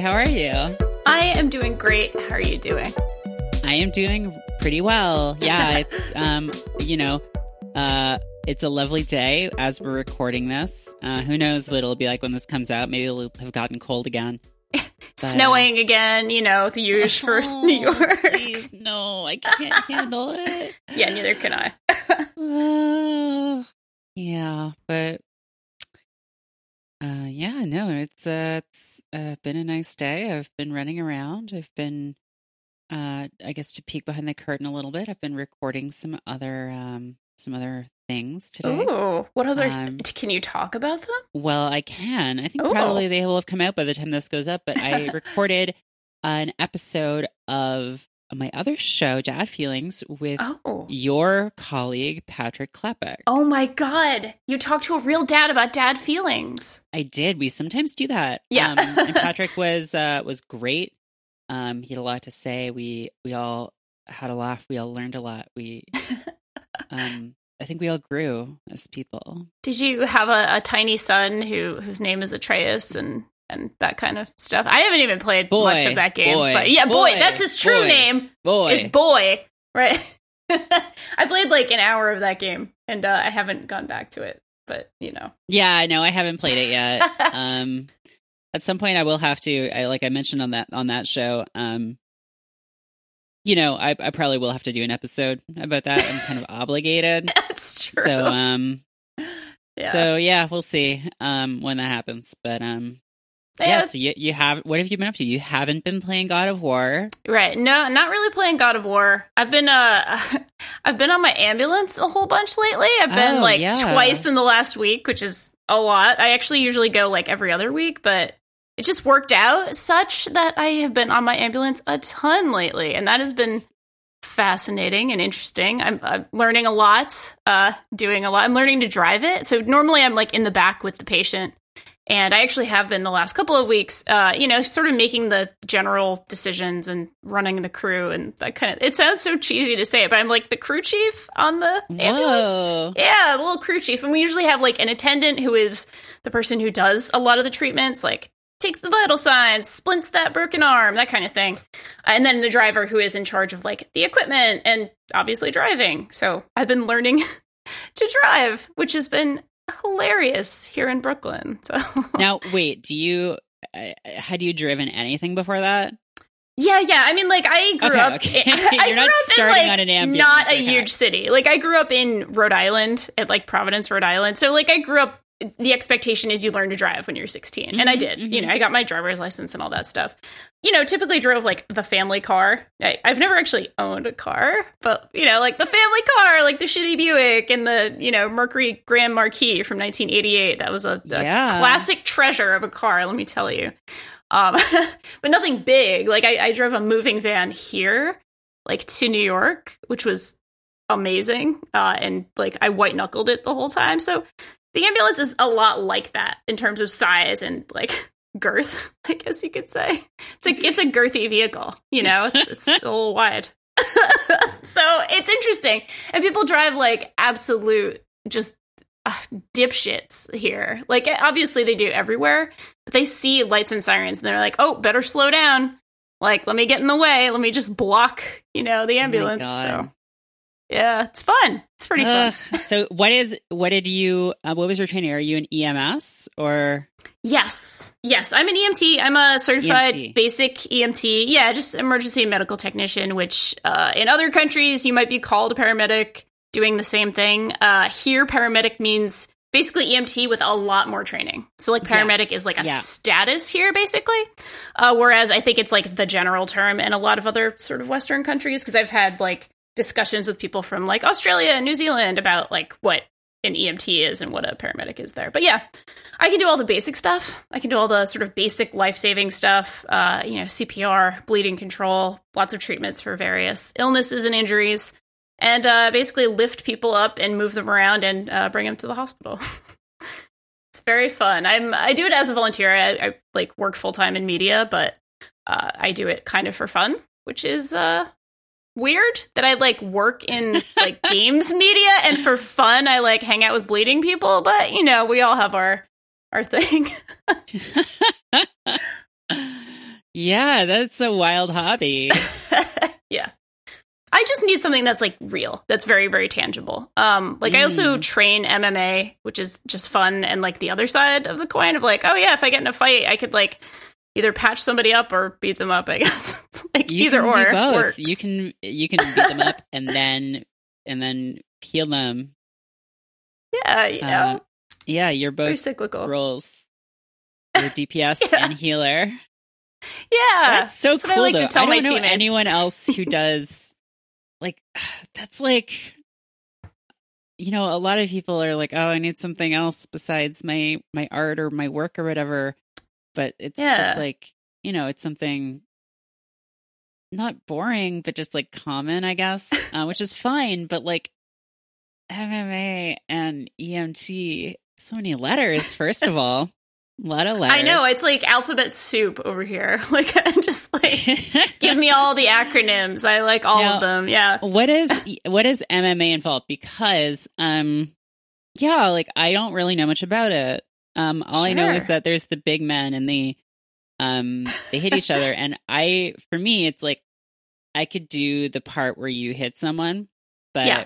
how are you? I am doing great. How are you doing? I am doing pretty well. Yeah, it's um, you know, uh it's a lovely day as we're recording this. Uh who knows what it'll be like when this comes out. Maybe it'll have gotten cold again. But, Snowing uh, again, you know, the usual for oh, New York. Please, no, I can't handle it. yeah, neither can I. Uh, yeah, but uh, yeah, no, it's uh, it's uh, been a nice day. I've been running around. I've been, uh, I guess, to peek behind the curtain a little bit. I've been recording some other um, some other things today. Ooh, what other? Um, th- can you talk about them? Well, I can. I think Ooh. probably they will have come out by the time this goes up. But I recorded an episode of my other show, Dad Feelings, with Oh. your colleague Patrick Klepek. Oh my god. You talked to a real dad about dad feelings. I did. We sometimes do that. Yeah. Um, and Patrick was uh, was great. Um, he had a lot to say. We we all had a laugh. We all learned a lot. We um, I think we all grew as people. Did you have a, a tiny son who whose name is Atreus and and that kind of stuff? I haven't even played Boy, much of that game, boy, but yeah, boy, boy, that's his true name. Boy, Is boy, right? I played like an hour of that game, and uh, I haven't gone back to it. But you know, yeah, no, I haven't played it yet. um, at some point, I will have to. I like I mentioned on that on that show. Um, you know, I, I probably will have to do an episode about that. I'm kind of obligated. that's true. So um, yeah. so yeah, we'll see um when that happens. But um, Yeah, yeah. So you you have what have you been up to? You haven't been playing God of War. Right. No, not really playing God of War. I've been uh I've been on my ambulance a whole bunch lately. I've been Oh, like yeah. twice in the last week, which is a lot. I actually usually go like every other week, but it just worked out such that I have been on my ambulance a ton lately, and that has been fascinating and interesting. I'm, I'm learning a lot, uh doing a lot. I'm learning to drive it. So normally I'm like in the back with the patient and I actually have been the last couple of weeks, uh, you know, sort of making the general decisions and running the crew and that kind of. It sounds so cheesy to say it, but I'm like the crew chief on the ambulance. Whoa. Yeah, the little crew chief, and we usually have like an attendant who is the person who does a lot of the treatments, like takes the vital signs, splints that broken arm, that kind of thing, and then the driver who is in charge of like the equipment and obviously driving. So I've been learning to drive, which has been hilarious here in Brooklyn. So Now, wait. Do you uh, had you driven anything before that? yeah, yeah. I mean, like I grew Okay, up. okay. I You're grew not up starting in, like, on an ambulance, Not a okay. huge city. Like I grew up in Rhode Island, at like Providence, Rhode Island. So like I grew up. The expectation is you learn to drive when you're 16, and I Mhm, did. You mhm. know, I got my driver's license and all that stuff. You know, typically drove like the family car. I, I've never actually owned a car, but you know, like the family car, like the shitty Buick and the you know Mercury Grand Marquis from 1988. That was a, a Yeah. classic treasure of a car. Let me tell you. Um, but nothing big. Like I, I drove a moving van here, like to New York, which was amazing. Uh, and like I white knuckled it the whole time. So the ambulance is a lot like that in terms of size and like girth, I guess you could say. It's a it's a girthy vehicle, you know. It's it's a little wide. so it's interesting, and people drive like absolute just uh, dipshits here. Like obviously they do everywhere, but they see lights and sirens and they're like, "Oh, better slow down." Like, let me get in the way. Let me just block, you know, the ambulance. God. so, yeah, it's fun. It's pretty fun. Ugh. so what is what did you uh, what was your training? Are you an EMS or Yes. Yes. I'm an EMT. I'm a certified EMT. basic EMT. Yeah, just emergency medical technician, which uh, in other countries you might be called a paramedic doing the same thing. Uh, here, paramedic means basically EMT with a lot more training. So, like, paramedic is like a Yeah. status here, basically. Uh, whereas I think it's like the general term in a lot of other sort of Western countries, because I've had like discussions with people from like Australia and New Zealand about like what an EMT is and what a paramedic is there. But yeah, I can do all the basic stuff. I can do all the sort of basic life saving stuff, uh, you know, CPR, bleeding control, lots of treatments for various illnesses and injuries, and uh, basically lift people up and move them around and uh, bring them to the hospital. it's very fun. I'm I do it as a volunteer. I, I like work full time in media, but uh, I do it kind of for fun, which is uh, weird that I like work in like games media and for fun I like hang out with bleeding people, but you know, we all have our our thing. Yeah, that's a wild hobby. yeah. I just need something that's like real, that's very, very tangible. Um, like I also Mm. train MMA, which is just fun, and like the other side of the coin of like, oh yeah, if I get in a fight, I could like either patch somebody up or beat them up. I guess like You either or both. works. You can you can beat them up and then and then heal them. yeah, you know, Uh, yeah, you're very both cyclical. roles. You're DPS Yeah. and healer. Yeah, That's so That's what I cool like to tell I don't know teammates. anyone else who does like that's like you know, a lot of people are like, "Oh, I need something else besides my my art or my work or whatever." But it's Yeah. just like, you know, it's something not boring, but just like common, I guess, uh, which is fine. But like MMA and EMT, so many letters. First of all, a lot of letters. I know it's like alphabet soup over here. Like, just like give me all the acronyms. I like all Now- of them. Yeah. what is what is MMA involved? Because um yeah, like I don't really know much about it. Um all I know is that there's the big men and they um they hit each other and I for me it's like I could do the part where you hit someone, but Yeah.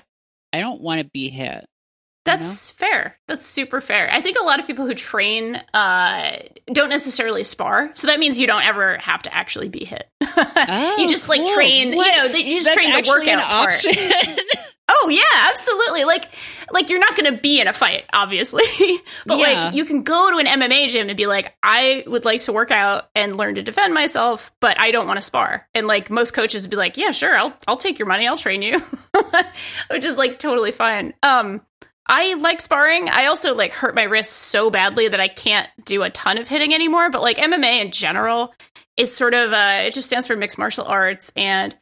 I don't want to be hit. That's fair. That's super fair. I think a lot of people who train uh, don't necessarily spar, so that means you don't ever have to actually be hit. you just like Oh, cool. train. What? You know, you just That's train the workout part. Oh yeah, absolutely. Like like you're not going to be in a fight, obviously, but Yeah. like you can go to an MMA gym and be like, I would like to work out and learn to defend myself, but I don't want to spar. And like most coaches would be like, Yeah, sure, I'll I'll take your money, I'll train you, which is like totally fine. Um, I like sparring. I also like hurt my wrist so badly that I can't do a ton of hitting anymore. But like MMA in general is sort of uh, it just stands for mixed martial arts and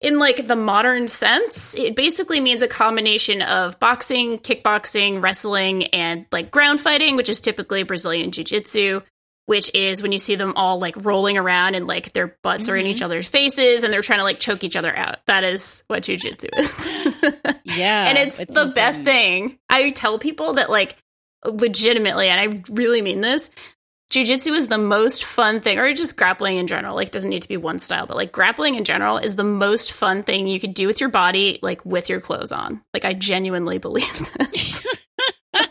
in like the modern sense, it basically means a combination of boxing, kickboxing, wrestling, and like ground fighting, which is typically Brazilian jiu jitsu, which is when you see them all like rolling around and like their butts are in Mhm. each other's faces and they're trying to like choke each other out. That is what jiu jitsu is. yeah. and it's, the best thing. I tell people that like legitimately, and I really mean this. Jiu-jitsu is the most fun thing, or just grappling in general. Like, doesn't need to be one style, but like grappling in general is the most fun thing you could do with your body, like with your clothes on. Like, I genuinely believe this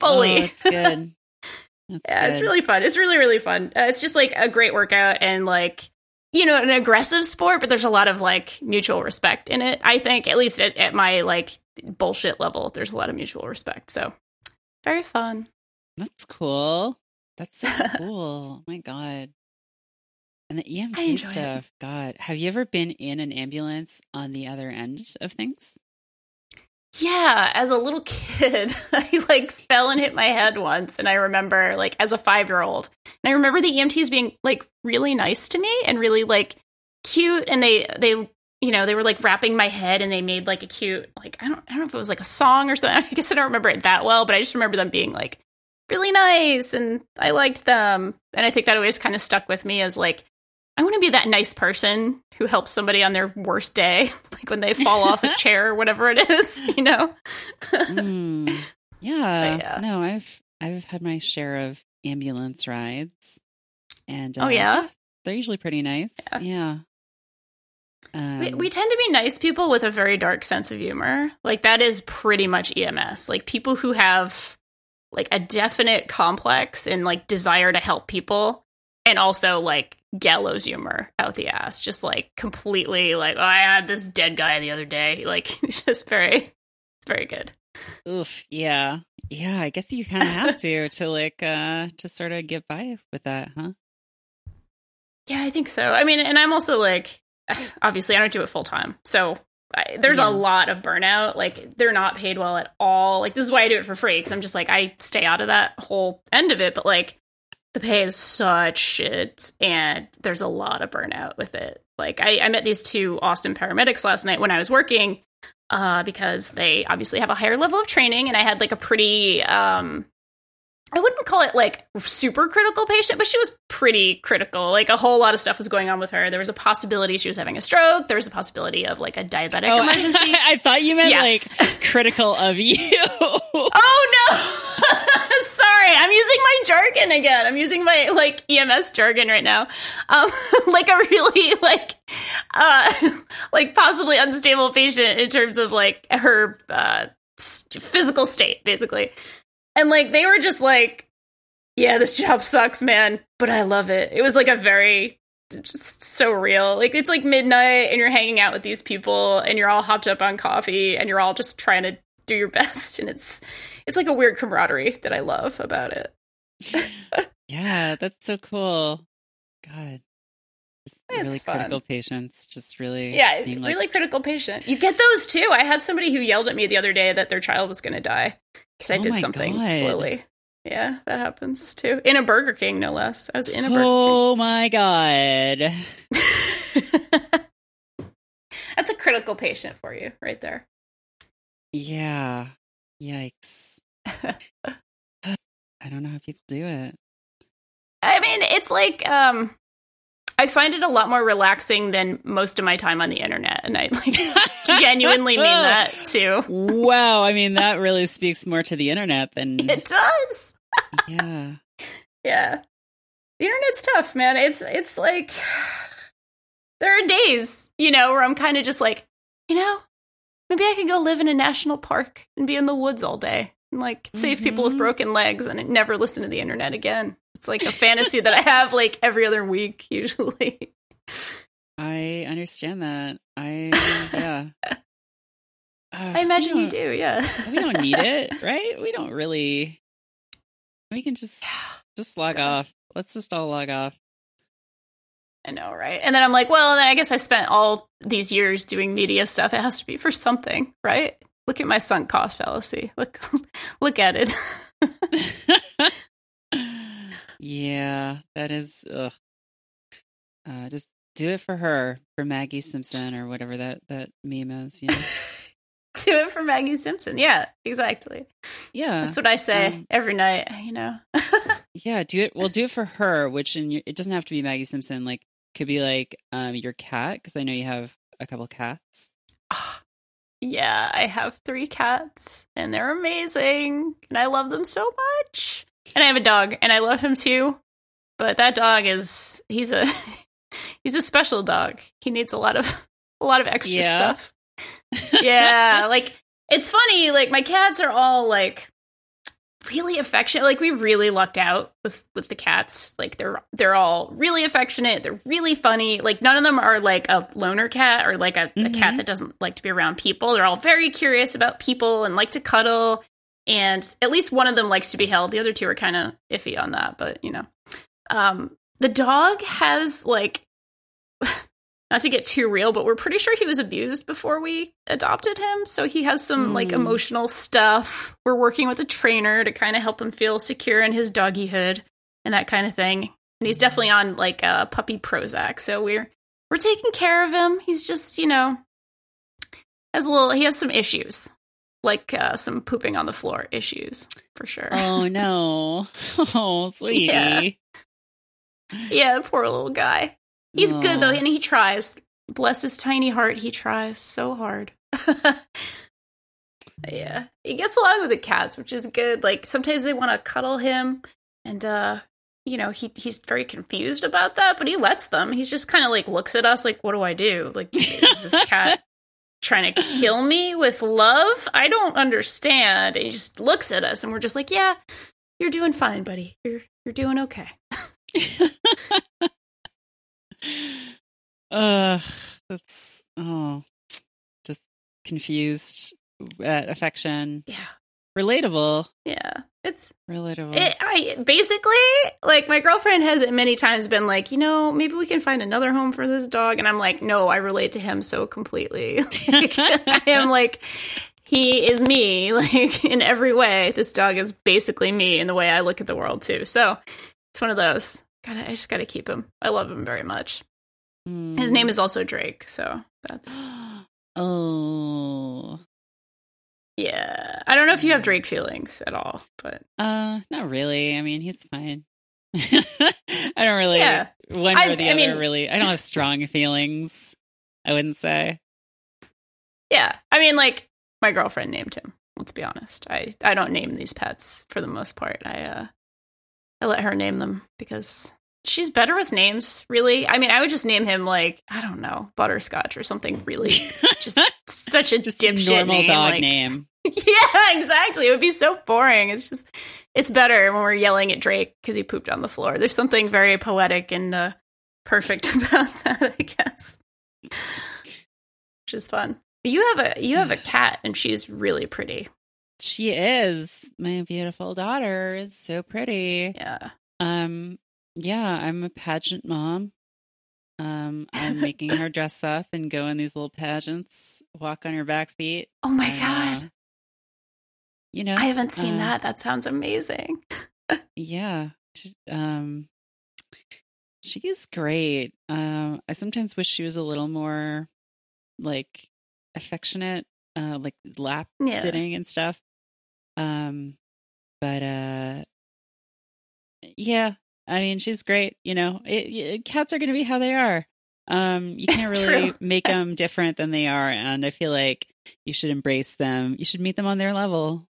fully. Oh, good. That's Yeah, it's really fun. It's really, really fun. Uh, it's just like a great workout and like, you know, an aggressive sport, but there's a lot of like mutual respect in it. I think, at least at, at my like bullshit level, there's a lot of mutual respect. So very fun. That's cool. That's so cool. Oh my god. And the EMT enjoy it. stuff. God, have you ever been in an ambulance on the other end of things? Yeah, as a little kid, I like fell and hit my head once, and I remember like as a five year old, and I remember the EMTs being like really nice to me and really like cute, and they they you know they were like wrapping my head, and they made like a cute like I don't I don't know if it was like a song or something. I guess I don't remember it that well, but I just remember them being like really nice, and I liked them, and I think that always kind of stuck with me as like I want to be that nice person who helps somebody on their worst day, like when they fall off a chair or whatever it is, you know? Mm, yeah. yeah. No, I've I've had my share of ambulance rides. And Oh, uh, yeah? They're usually pretty nice. Yeah. Yeah. Um, we, we tend to be nice people with a very dark sense of humor. Like, that is pretty much EMS. Like, people who have like a definite complex and like desire to help people and also like gallows humor out the ass. Just like completely like, oh, I had this dead guy the other day. Like, it's just very, it's very good. Oof, yeah. Yeah, I guess you kind of have to to like uh to sort of get by with that, huh? Yeah, I think so. I mean, and I'm also like, obviously, I don't do it full time, so there's Yeah. a lot of burnout. Like, they're not paid well at all. Like, this is why I do it for free because I'm just like, I stay out of that whole end of it. But like, the pay is such shit, and there's a lot of burnout with it. Like, I, I met these two Austin paramedics last night when I was working, uh, because they obviously have a higher level of training, and I had like a pretty um I wouldn't call it like super critical patient, but she was pretty critical. Like a whole lot of stuff was going on with her. There was a possibility she was having a stroke. There was a possibility of like a diabetic Oh, emergency. I thought you meant Yeah. like critical of you. oh no! Sorry, I'm using my jargon again. I'm using my like EMS jargon right now. Um, like a really like, uh, like possibly unstable patient in terms of like her uh, physical state, basically. And like they were just like, yeah, this job sucks, man, but I love it. It was like a very just so real. Like it's like midnight and you're hanging out with these people and you're all hopped up on coffee and you're all just trying to do your best and it's it's like a weird camaraderie that I love about it. yeah, that's so cool. God. It's really fun. critical patients. Just really Yeah, like, really critical patient. You get those too. I had somebody who yelled at me the other day that their child was going to die because I Oh did something God. slowly. Yeah, that happens too. In a Burger King, no less. I was in a Burger King. Oh my god. That's a critical patient for you right there. Yeah. Yikes. I don't know how people do it. I mean, it's like um I find it a lot more relaxing than most of my time on the internet, and I like genuinely mean that too. Wow. I mean, that really speaks more to the internet than. It does. Yeah. Yeah. The internet's tough, man. It's it's like there are days, you know, where I'm kind of just like, you know, maybe I could go live in a national park and be in the woods all day and like save people with Mhm. broken legs and never listen to the internet again. It's like a fantasy that I have like every other week usually. I understand that. I, yeah. Uh, I imagine you don't- yeah. We don't need it, right? We don't really. We can just just log off. Let's just all log off. I know, right? And then I'm like, well, then I guess I spent all these years doing media stuff. It has to be for something, right? Look at my sunk cost fallacy. Look, look at it. Yeah, that is. Ugh. Uh, just do it for her, for Maggie Simpson or whatever that that meme is. You know? Do it for Maggie Simpson. Yeah, exactly. Yeah, That's what I say um, every night. You know. yeah. Do it. Well, do it for her. Which in your, it doesn't have to be Maggie Simpson. Like, could be like um your cat because I know you have a couple cats. yeah, I have three cats, and they're amazing, and I love them so much. And I have a dog, and I love him too. But that dog is he's a he's a special dog. He needs a lot of a lot of extra Yeah. stuff. yeah, like it's funny. Like my cats are all like really affectionate. Like we really lucked out with with the cats. Like they're they're all really affectionate. They're really funny. Like none of them are like a loner cat or like a, a cat Mhm. that doesn't like to be around people. They're all very curious about people and like to cuddle. And at least one of them likes to be held. The other two are kind of iffy on that, but you know. Um, the dog has like not to get too real, but we're pretty sure he was abused before we adopted him. So he has some like Hmm. emotional stuff. We're working with a trainer to kind of help him feel secure in his doggyhood and that kind of thing. And he's definitely on like a puppy Prozac. So we're we're taking care of him. He's just, you know, has a little he has some issues. Like uh, some pooping on the floor issues for sure. Oh no! Oh, sweetie. Yeah. yeah, poor little guy. He's good though, and he tries. Bless his tiny heart, he tries so hard. yeah, he gets along with the cats, which is good. Like sometimes they want to cuddle him, and uh, you know he he's very confused about that, but he lets them. He's just kind of like looks at us like, "What do I do? Like this cat trying to kill me with love? I don't understand." And he just looks at us, and we're just like, "Yeah, you're doing fine, buddy. You're you're doing okay." uh, that's oh, just confused at affection. Yeah, Relatable. yeah. It's Relatable. It, I basically like my girlfriend has many times been like, you know, maybe we can find another home for this dog, and I'm like, no, I relate to him so completely. Like, I am like, he is me, like in every way. This dog is basically me in the way I look at the world too. So it's one of those. Gotta, I just gotta keep him. I love him very much. Mm. His name is also Drake, so that's oh, yeah. I don't know if you have Drake feelings at all, but uh, not really. I mean, he's fine. I don't really Yeah. one I- or the I other. mean- really, I don't have strong feelings. I wouldn't say. Yeah. I mean, like, my girlfriend named him. Let's be honest. I, I don't name these pets for the most part. I uh I let her name them because she's better with names, really. I mean, I would just name him like, I don't know, butterscotch or something really just such a Just dipshit normal name, dog like- name. yeah, exactly. It would be so boring. It's just, it's better when we're yelling at Drake because he pooped on the floor. There's something very poetic and uh, perfect about that, I guess. Which is fun. You have a you have a cat, and she's really pretty. She is my beautiful daughter. Is so pretty. Yeah. Um, yeah, I'm a pageant mom. Um, I'm making her dress up and go in these little pageants, walk on her back feet. Oh my Uh, god, You know, I haven't seen uh, that. That sounds amazing. Yeah. Um she- is great. Um, I sometimes wish she was a little more like affectionate, uh, like lap Yeah. sitting and stuff. Um, but uh, yeah. I mean, she's great. You know, it, it, cats are going to be how they are. Um, you can't really make them different than they are, and I feel like you should embrace them. You should meet them on their level.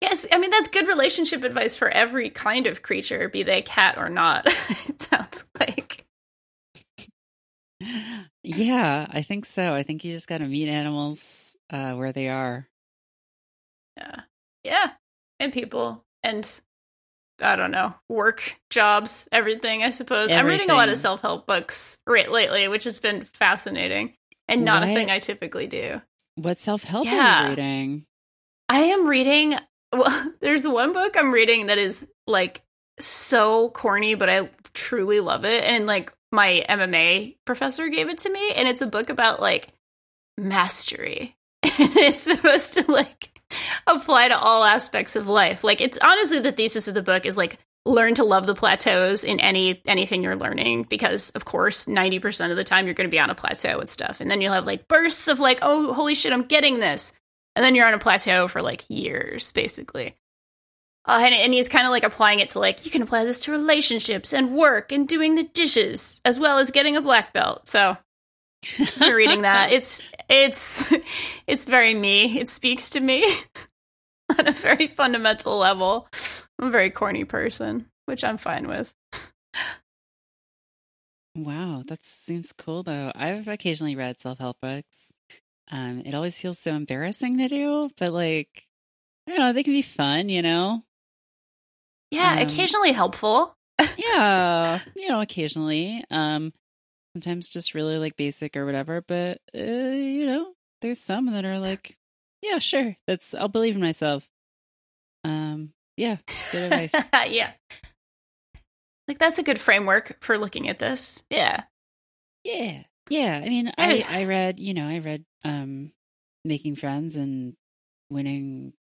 Yes, I mean that's good relationship advice for every kind of creature, be they cat or not. it sounds like. Yeah, I think so. I think you just got to meet animals uh, where they are. Yeah. Yeah. And people and I don't know, work, jobs, everything, I suppose. I'm reading a lot of self help books right lately, which has been fascinating and not a thing I typically do. What self help are Yeah. you reading? I am reading well, there's one book I'm reading that is like so corny, but I truly love it. And like my MMA professor gave it to me, and it's a book about like mastery. And it's supposed to like apply to all aspects of life. Like it's honestly the thesis of the book is like learn to love the plateaus in any anything you're learning because of course 90% of the time you're going to be on a plateau with stuff. And then you'll have like bursts of like oh holy shit I'm getting this. And then you're on a plateau for like years basically. Uh, and, and he's kind of like applying it to like you can apply this to relationships and work and doing the dishes as well as getting a black belt. So you're reading that it's it's it's very me it speaks to me on a very fundamental level i'm a very corny person which i'm fine with Wow, that seems cool though. I've occasionally read self help books. Um, it always feels so embarrassing to do, but like, I don't know, they can be fun, you know? yeah Um, occasionally helpful yeah, you know, occasionally. Um, sometimes just really like basic or whatever, but uh, you know, there's some that are like, yeah, sure, that's I'll believe in myself. Um, yeah, good advice. yeah like that's a good framework for looking at this yeah yeah, yeah. I mean, I I read, you know, I read um, making friends and winning,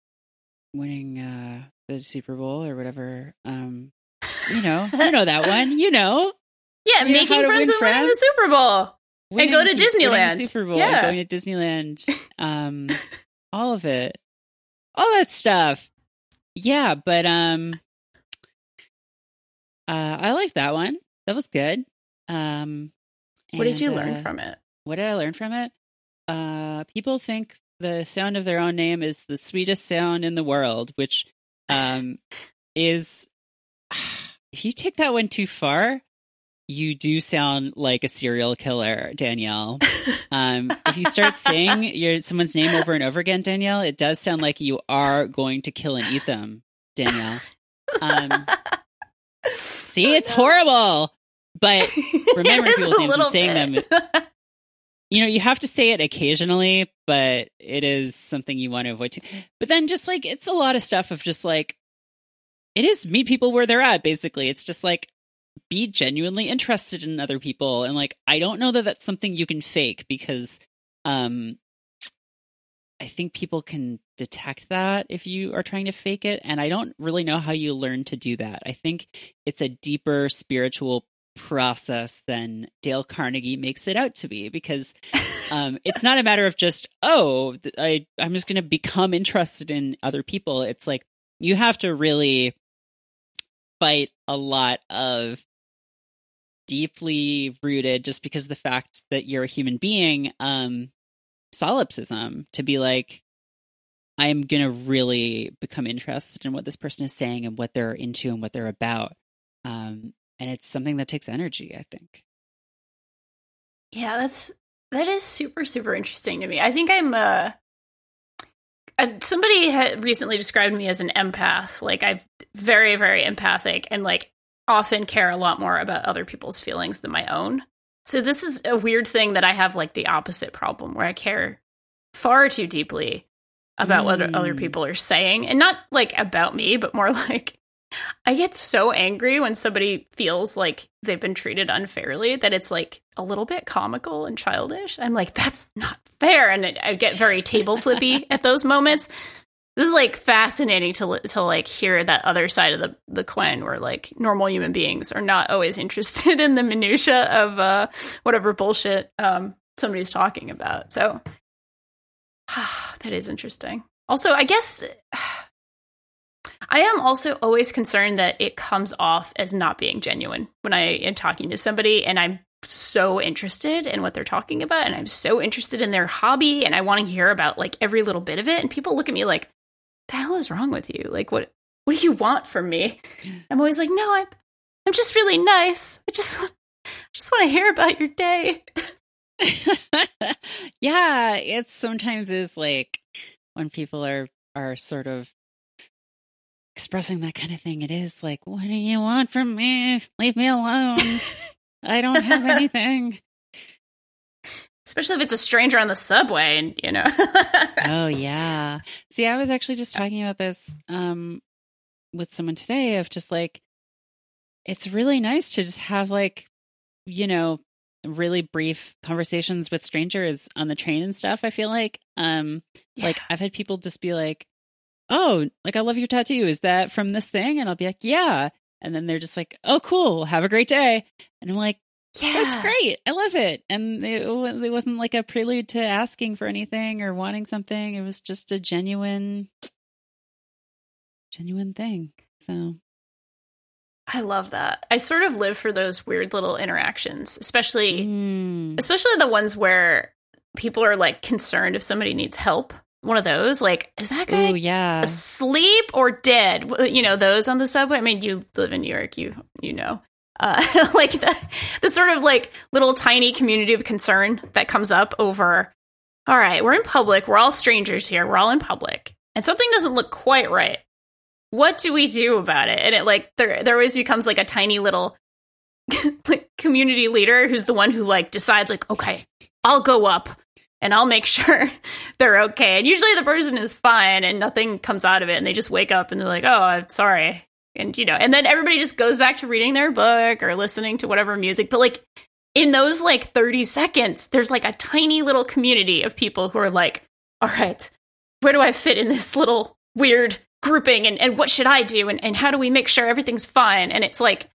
winning uh the Super Bowl or whatever. Um, you know, you know that one. You know, yeah You making friends and winning the super bowl winning, go to Disneyland. Super Bowl, Yeah. going to Disneyland, um, all of it, all that stuff. Yeah, but um, uh, I like that one. That was good. Um, what did you and, learn uh, from it What did I learn from it? Uh, people think the sound of their own name is the sweetest sound in the world, which um, is if you take that one too far, you do sound like a serial killer, Danielle. Um, if you start saying your someone's name over and over again, Danielle, it does sound like you are going to kill and eat them, Danielle. Um, see, it's horrible. But remember people's names and saying bit. you know, you have to say it occasionally, but it is something you want to avoid too. But then just like it's a lot of stuff of just like it is meet people where they're at basically. It's just like be genuinely interested in other people and like I don't know that that's something you can fake because um I think people can detect that if you are trying to fake it and I don't really know how you learn to do that. I think it's a deeper spiritual process than Dale Carnegie makes it out to be because um, it's not a matter of just oh I I'm just going to become interested in other people. It's like you have to really fight a lot of deeply rooted just because of the fact that you're a human being um solipsism to be like I'm gonna really become interested in what this person is saying and what they're into and what they're about. Um, and it's something that takes energy, I think. Yeah, that's that is super super interesting to me. I think I'm uh somebody had recently described me as an empath. Like I'm very very empathic and like often care a lot more about other people's feelings than my own. So this is a weird thing that I have like the opposite problem where I care far too deeply about mm. what other people are saying and not like about me, but more like I get so angry when somebody feels like they've been treated unfairly that it's like a little bit comical and childish. I'm like, that's not fair. And I get very table flippy at those moments. This is like fascinating to to like hear that other side of the the coin, where like normal human beings are not always interested in the minutia of uh, whatever bullshit um, somebody's talking about. So that is interesting. Also, I guess I am also always concerned that it comes off as not being genuine when I am talking to somebody and I'm so interested in what they're talking about and I'm so interested in their hobby and I want to hear about like every little bit of it and people look at me like the hell is wrong with you? Like what what do you want from me? I'm always like, "No, I'm I'm just really nice. I just want I just want to hear about your day." yeah, it sometimes is like when people are are sort of expressing that kind of thing. It is like, what do you want from me? Leave me alone. I don't have anything. Especially if it's a stranger on the subway and, you know. oh, yeah. See, I was actually just talking about this um, with someone today of just like, it's really nice to just have like, you know, really brief conversations with strangers on the train and stuff. I feel like, um, yeah. like I've had people just be like, oh, like I love your tattoo. Is that from this thing? And I'll be like, yeah. And then they're just like, oh, cool. Have a great day. And I'm like, yeah, that's great. I love it. And it, it wasn't like a prelude to asking for anything or wanting something. It was just a genuine, genuine thing. So I love that. I sort of live for those weird little interactions, especially mm. especially the ones where people are like concerned if somebody needs help one of those. Like, is that guy Ooh, yeah. asleep or dead? You know, those on the subway. I mean, you live in New York, you you know. Uh, like the the sort of like little tiny community of concern that comes up over. All right, we're in public. We're all strangers here. We're all in public, and something doesn't look quite right. What do we do about it? And it like there there always becomes like a tiny little like community leader who's the one who like decides like okay, I'll go up and I'll make sure they're okay. And usually the person is fine and nothing comes out of it and they just wake up and they're like, "Oh, I'm sorry." And you know, and then everybody just goes back to reading their book or listening to whatever music. But like in those like 30 seconds, there's like a tiny little community of people who are like, "All right, where do I fit in this little weird grouping and, and what should I do and, and how do we make sure everything's fine?" And it's like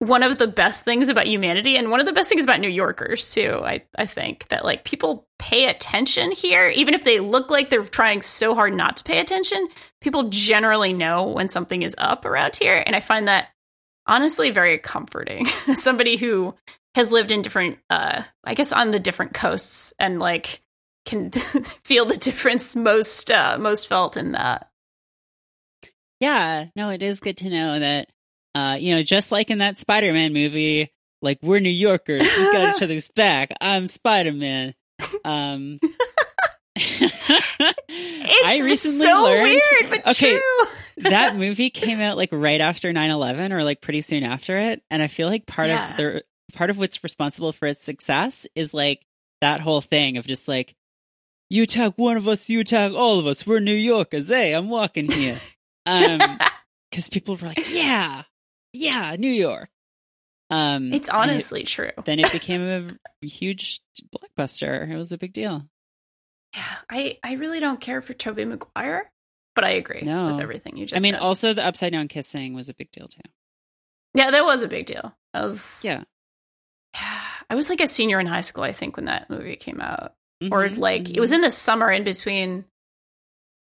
one of the best things about humanity and one of the best things about New Yorkers too. I I think that like people pay attention here even if they look like they're trying so hard not to pay attention. People generally know when something is up around here and I find that honestly very comforting. Somebody who has lived in different uh I guess on the different coasts and like can feel the difference most uh most felt in that. Yeah, no, it is good to know that uh, you know, just like in that Spider Man movie, like we're New Yorkers, we got each other's back. I'm Spider Man. Um, I recently so learned, weird, but okay, true. that movie came out like right after 9-11 or like pretty soon after it. And I feel like part yeah. of the part of what's responsible for its success is like that whole thing of just like you attack one of us, you attack all of us. We're New Yorkers. Hey, I'm walking here. Um, because people were like, yeah, yeah, New York. Um, it's honestly it, true. then it became a huge blockbuster. It was a big deal. Yeah, I I really don't care for Tobey Maguire, but I agree no. with everything you just. I mean, said. also the upside down kissing was a big deal too. Yeah, that was a big deal. I was yeah. Yeah, I was like a senior in high school, I think, when that movie came out, mm-hmm, or like mm-hmm. it was in the summer in between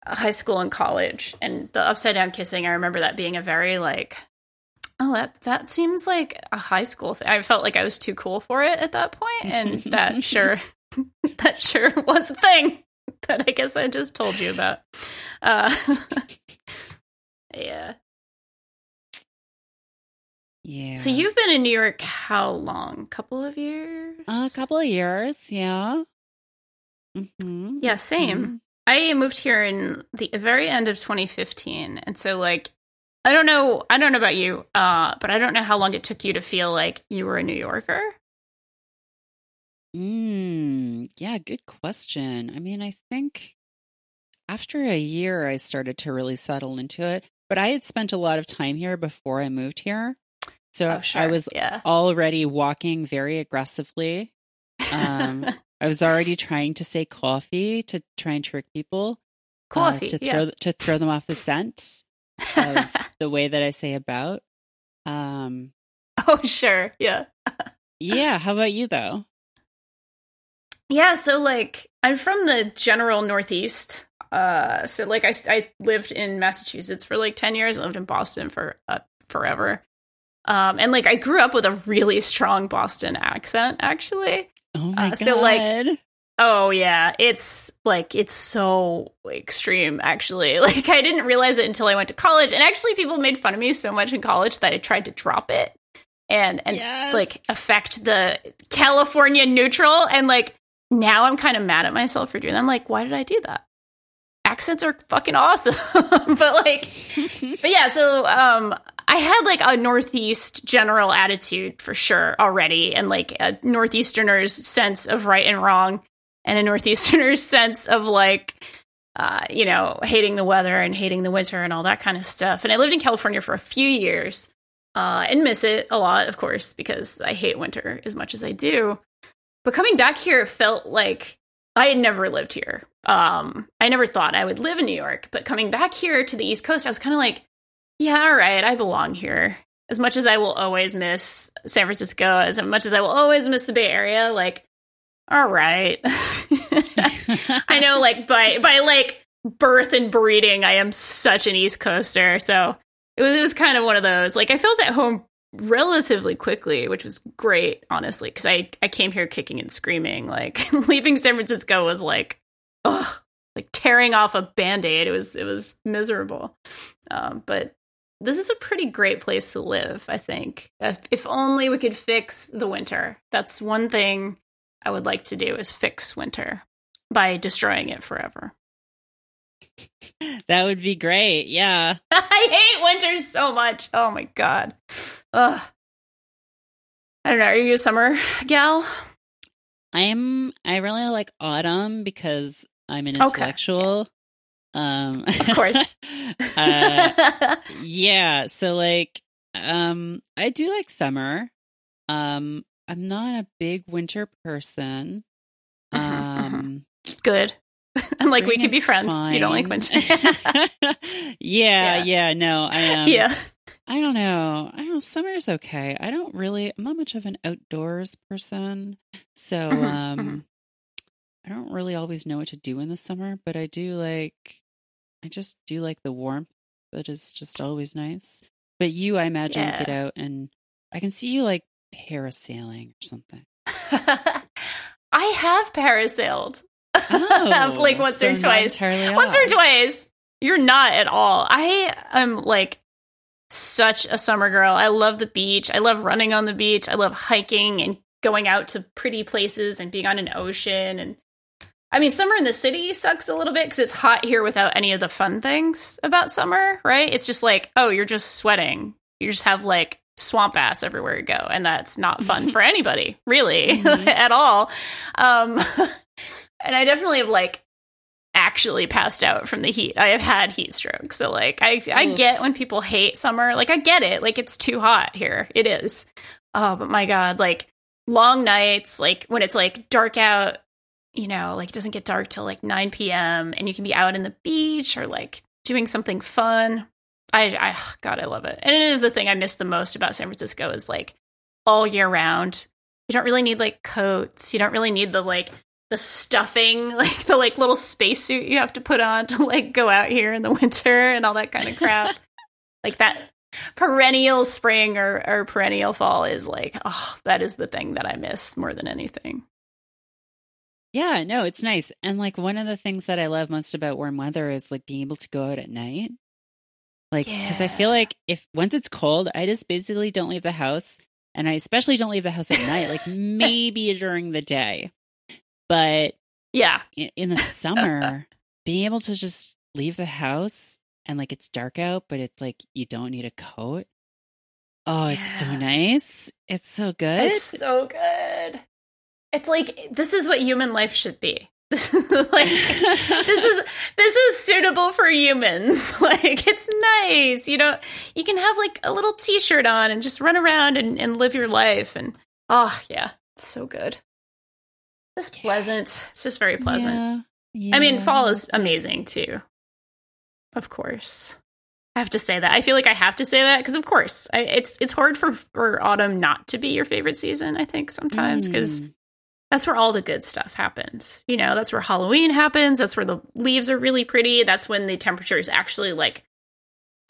high school and college, and the upside down kissing. I remember that being a very like oh that that seems like a high school thing i felt like i was too cool for it at that point and that sure that sure was a thing that i guess i just told you about Uh, yeah. Yeah. So you've been in New York how long? A couple of years? a couple of years, yeah. Mm-hmm. Yeah, same. I moved here in the very end of 2015, and so like I don't know, I don't know about you, uh, but I don't know how long it took you to feel like you were a New Yorker. Mm, yeah, good question. I mean, I think after a year, I started to really settle into it. But I had spent a lot of time here before I moved here. So Oh, sure. I was yeah. already walking very aggressively. Um, I was already trying to say coffee to try and trick people. uh, Coffee. to yeah. to throw them off the scent of the way that I say about. Um, oh, sure. Yeah. yeah. How about you though? Yeah, so like I'm from the general Northeast. Uh, so like I, I lived in Massachusetts for like 10 years. I lived in Boston for uh, forever. Um, and like I grew up with a really strong Boston accent, actually. Oh my Uh, god! so, like, Oh yeah, it's like it's so extreme actually. Like I didn't realize it until I went to college and actually people made fun of me so much in college that I tried to drop it and and Yes. like affect the California neutral and like now I'm kind of mad at myself for doing that. I'm like why did I do that? Accents are fucking awesome. but like but yeah, so um I had like a northeast general attitude for sure already and like a northeasterner's sense of right and wrong and a northeasterner's sense of like uh, you know hating the weather and hating the winter and all that kind of stuff. And i lived in california for a few years uh, and miss it a lot of course because i hate winter as much as i do. But coming back here it felt like i had never lived here. Um, i never thought i would live in new york but coming back here to the east coast i was kind of like yeah all right i belong here. As much as i will always miss san francisco as much as i will always miss the bay area like all right. I know like by by like birth and breeding I am such an east coaster. So it was it was kind of one of those. Like I felt at home relatively quickly, which was great honestly cuz I I came here kicking and screaming. Like leaving San Francisco was like ugh, like tearing off a band-aid. It was it was miserable. Um but this is a pretty great place to live, I think. If, if only we could fix the winter. That's one thing I would like to do is fix winter by destroying it forever. that would be great. Yeah. I hate winter so much. Oh my god. Ugh. I don't know. Are you a summer gal? I'm I really like autumn because I'm an Okay, intellectual. Um Of course. uh, yeah, so like um I do like summer. Um I'm not a big winter person. Mhm, mhm. Um Good. I'm like, we could be is friends. You don't like winter. yeah, Yeah. yeah, no, I am. yeah. I don't know. I don't know. Summer's okay. I don't really. I'm not much of an outdoors person, so Mhm, um, mhm. I don't really always know what to do in the summer. But I do like. I just do like the warmth. That is just always nice. But you, I imagine, get out and I can see you like parasailing or something. I have parasailed. Oh, like once so or twice. Once or twice. You're not at all. I am like such a summer girl. I love the beach. I love running on the beach. I love hiking and going out to pretty places and being on an ocean. And I mean, summer in the city sucks a little bit because it's hot here without any of the fun things about summer, right? It's just like, oh, you're just sweating. You just have like swamp ass everywhere you go. And that's not fun for anybody, really, Mhm. at all. Um, and I definitely have like actually passed out from the heat. I have had heat stroke. So like I I get when people hate summer. Like I get it. Like it's too hot here. It is. Oh, but my god, like long nights, like when it's like dark out, you know, like it doesn't get dark till like 9 p.m. and you can be out in the beach or like doing something fun. I I god, I love it. And it is the thing I miss the most about San Francisco is like all year round. You don't really need like coats. You don't really need the like the stuffing, like the like little spacesuit you have to put on to like go out here in the winter and all that kind of crap. like that perennial spring or, or perennial fall is like, oh, that is the thing that I miss more than anything. Yeah, no, it's nice. And like one of the things that I love most about warm weather is like being able to go out at night. Like, because I feel like if once it's cold, I just basically don't leave the house. And I especially don't leave the house at night, like maybe during the day. But Yeah. i- in the summer, being able to just leave the house and like it's dark out, but it's like you don't need a coat. Oh, it's so nice. It's so good. It's so good. It's like this is what human life should be. This is like this is this is suitable for humans. Like it's nice. You know, you can have like a little t-shirt on and just run around and, and live your life and oh yeah, it's so good. Just Yeah. pleasant. It's just very pleasant. Yeah, I mean, fall is amazing too. Of course. I have to say that. I feel like I have to say that because, of course, I, it's it's hard for for autumn not to be your favorite season. I think sometimes because Mm. That's where all the good stuff happens. You know, that's where Halloween happens. That's where the leaves are really pretty. That's when the temperature is actually like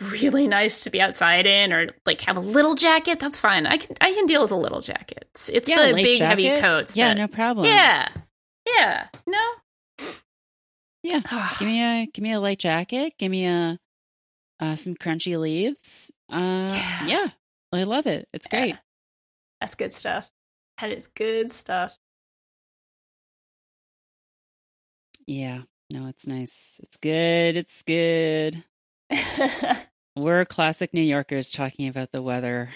really nice to be outside in, or like have a little jacket. That's fine. I can I can deal with a little jacket. It's, Yeah, the big heavy coats. Yeah, that- no problem. yeah, yeah. No, Yeah. Give me a give me a light jacket. Give me a uh, some crunchy leaves. Uh, Yeah. yeah. I love it. It's Yeah. great. That's good stuff. That is good stuff. Yeah. No, it's nice. It's good. It's good. We're classic New Yorkers talking about the weather.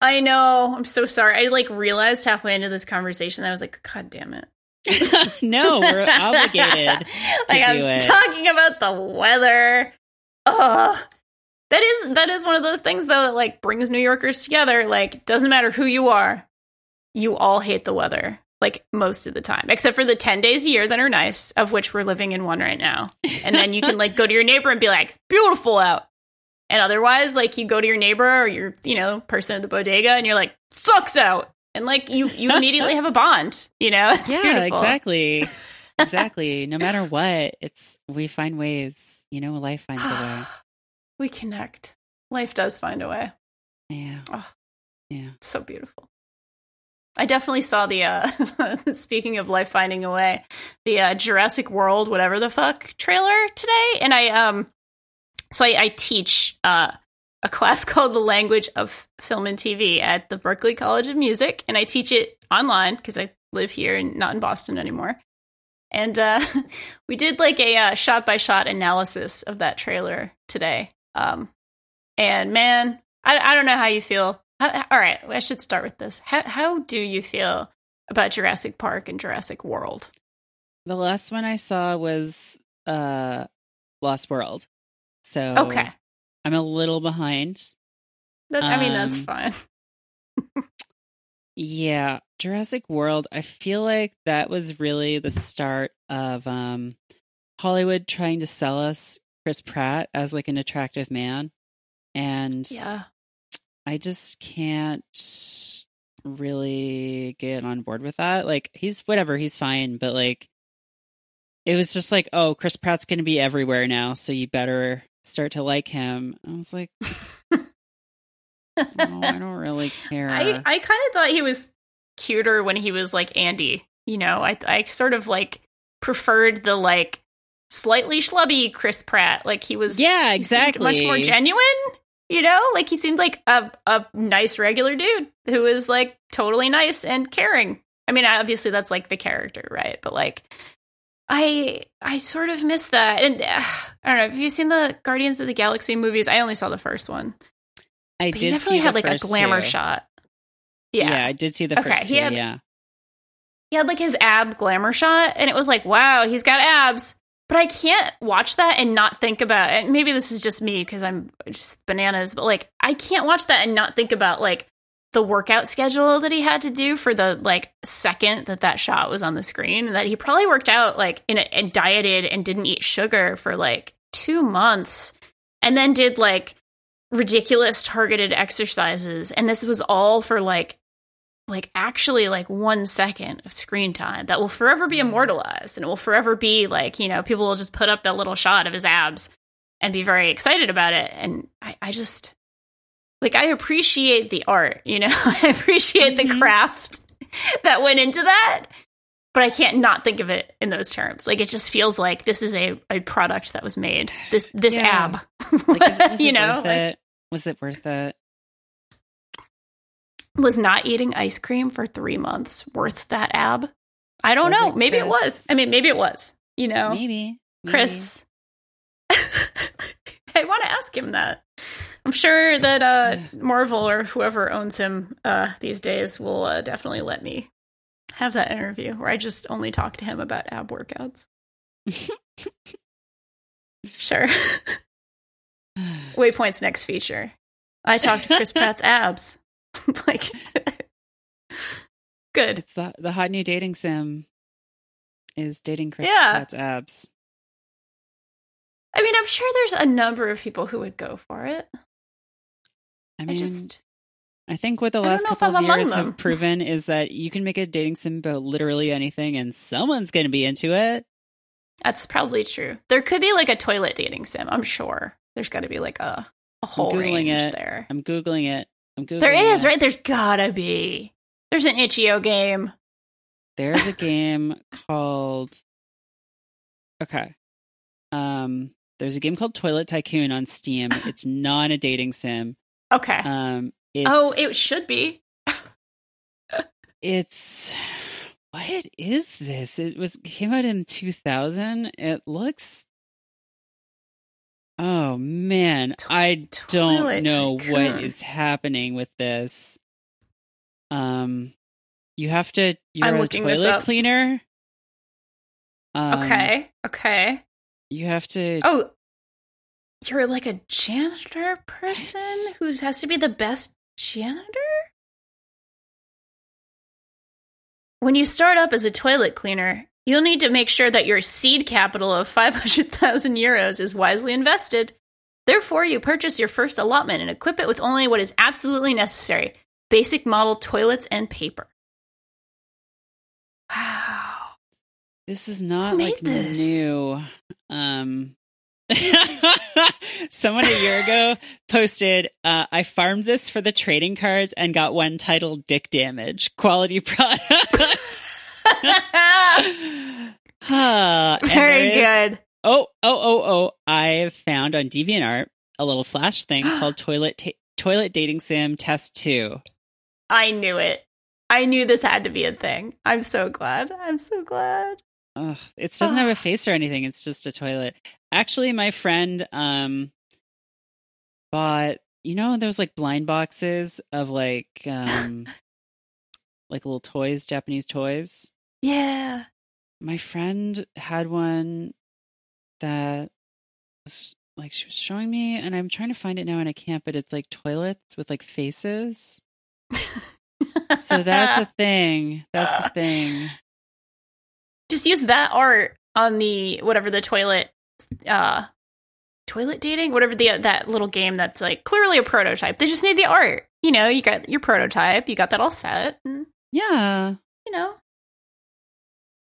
I know. I'm so sorry. I like realized halfway into this conversation that I was like, God damn it. no, we're obligated. like I'm do it. talking about the weather. Ugh. That is that is one of those things though that like brings New Yorkers together. Like doesn't matter who you are, you all hate the weather. Like most of the time, except for the ten days a year that are nice, of which we're living in one right now. And then you can like go to your neighbor and be like, beautiful out." And otherwise, like you go to your neighbor or your you know person at the bodega, and you're like, "Sucks out." And like you you immediately have a bond. You know? It's yeah, beautiful. exactly. exactly. No matter what, it's we find ways. You know, life finds a way. we connect. Life does find a way. Yeah. Oh. Yeah. So beautiful. I definitely saw the uh speaking of life finding a way, the uh Jurassic World whatever the fuck trailer today and I um so I, I teach uh a class called the language of film and TV at the Berklee College of Music and I teach it online because I live here and not in Boston anymore. And uh we did like a uh, shot by shot analysis of that trailer today. Um and man, I, I don't know how you feel. How, all right, I should start with this. How how do you feel about Jurassic Park and Jurassic World? The last one I saw was uh Lost World. So Okay, I'm a little behind. that, I mean that's Um, fine. Yeah, Jurassic World, I feel like that was really the start of um Hollywood trying to sell us Chris Pratt as like an attractive man. And Yeah, I just can't really get on board with that. Like he's whatever, he's fine, but like it was just like, oh, Chris Pratt's going to be everywhere now, so you better start to like him. I was like, oh, I don't really care. I I kind of thought he was cuter when he was like Andy. You know, I I sort of like preferred the like slightly schlubby Chris Pratt. Like he was yeah, seemed much more genuine. You know, like he seemed like a a nice regular dude who was like totally nice and caring. I mean, obviously that's like the character, right? But like, I I sort of miss that. And uh, I don't know. Have you seen the Guardians of the Galaxy movies? I only saw the first one, I but did he definitely see had like a glamour two. shot. Yeah. Yeah. I did see the Okay, first he two. had- yeah, he had like his ab glamour shot, and it was like, wow, he's got abs. But I can't watch that and not think about. And maybe this is just me because I'm just bananas. But like, I can't watch that and not think about like the workout schedule that he had to do for the like second that that shot was on the screen, and that he probably worked out like in a, and dieted and didn't eat sugar for like two months, and then did like ridiculous targeted exercises, and this was all for like like actually like one second of screen time that will forever be immortalized and it will forever be like you know people will just put up that little shot of his abs and be very excited about it and i, I just like i appreciate the art you know i appreciate the Mhm. craft that went into that but I can't not think of it in those terms. Like it just feels like this is a, a product that was made. This this Yeah. ab, Like, is- was you know, like. Was it worth it? Was not eating ice cream for three months worth that ab? I don't Was know. it, maybe it was. I mean, maybe it was. You know, Maybe. maybe. Chris. I want to ask him that. I'm sure that uh, Marvel or whoever owns him uh, these days will uh, definitely let me have that interview where I just only talk to him about ab workouts. Sure. Waypoint's next feature. I talked to Chris Pratt's abs. like, good. It's the the hot new dating sim is dating Chris Yeah. Pratt's abs. I mean, I'm sure there's a number of people who would go for it. I I mean, just I think what the last couple of years have proven is that you can make a dating sim about literally anything, and someone's going to be into it. That's probably true. There could be like a toilet dating sim. I'm sure there's got to be like a a whole Googling range it. there. I'm googling it. There is it. right. There's gotta be. There's an itch.io game. There's a game called. Okay. Um. There's a game called Toilet Tycoon on Steam. It's not a dating sim. Okay. Um. It's, oh, it should be. It's what is this? It was came out in 2000. It looks Oh man, I don't know what Tycoon. happening with this. Um you have to you're I'm a looking this toilet up. cleaner. Um, okay. Okay. You have to Oh, you're like a janitor person who has to be the best janitor? When you start up as a toilet cleaner, you'll need to make sure that your seed capital of 500,000 euros is wisely invested. Therefore, you purchase your first allotment and equip it with only what is absolutely necessary basic model toilets and paper. Wow. This is not like this? new. Um someone a year ago posted uh, I farmed this for the trading cards and got one titled Dick Damage. Quality product. And Very is- good. Oh, oh, oh, oh. I found on DeviantArt a little flash thing called Toilet Ta- Toilet Dating Sim Test 2. I knew it. I knew this had to be a thing. I'm so glad. I'm so glad. Ugh, it doesn't have a face or anything. It's just a toilet. Actually, my friend um bought you know those like blind boxes of like um like little toys, Japanese toys. Yeah. My friend had one that was like she was showing me, and I'm trying to find it now, and I can't. But it's like toilets with like faces. So that's a thing. That's a thing. just use that art on the whatever the toilet uh toilet dating whatever the that little game that's like clearly a prototype they just need the art you know you got your prototype you got that all set and, Yeah, you know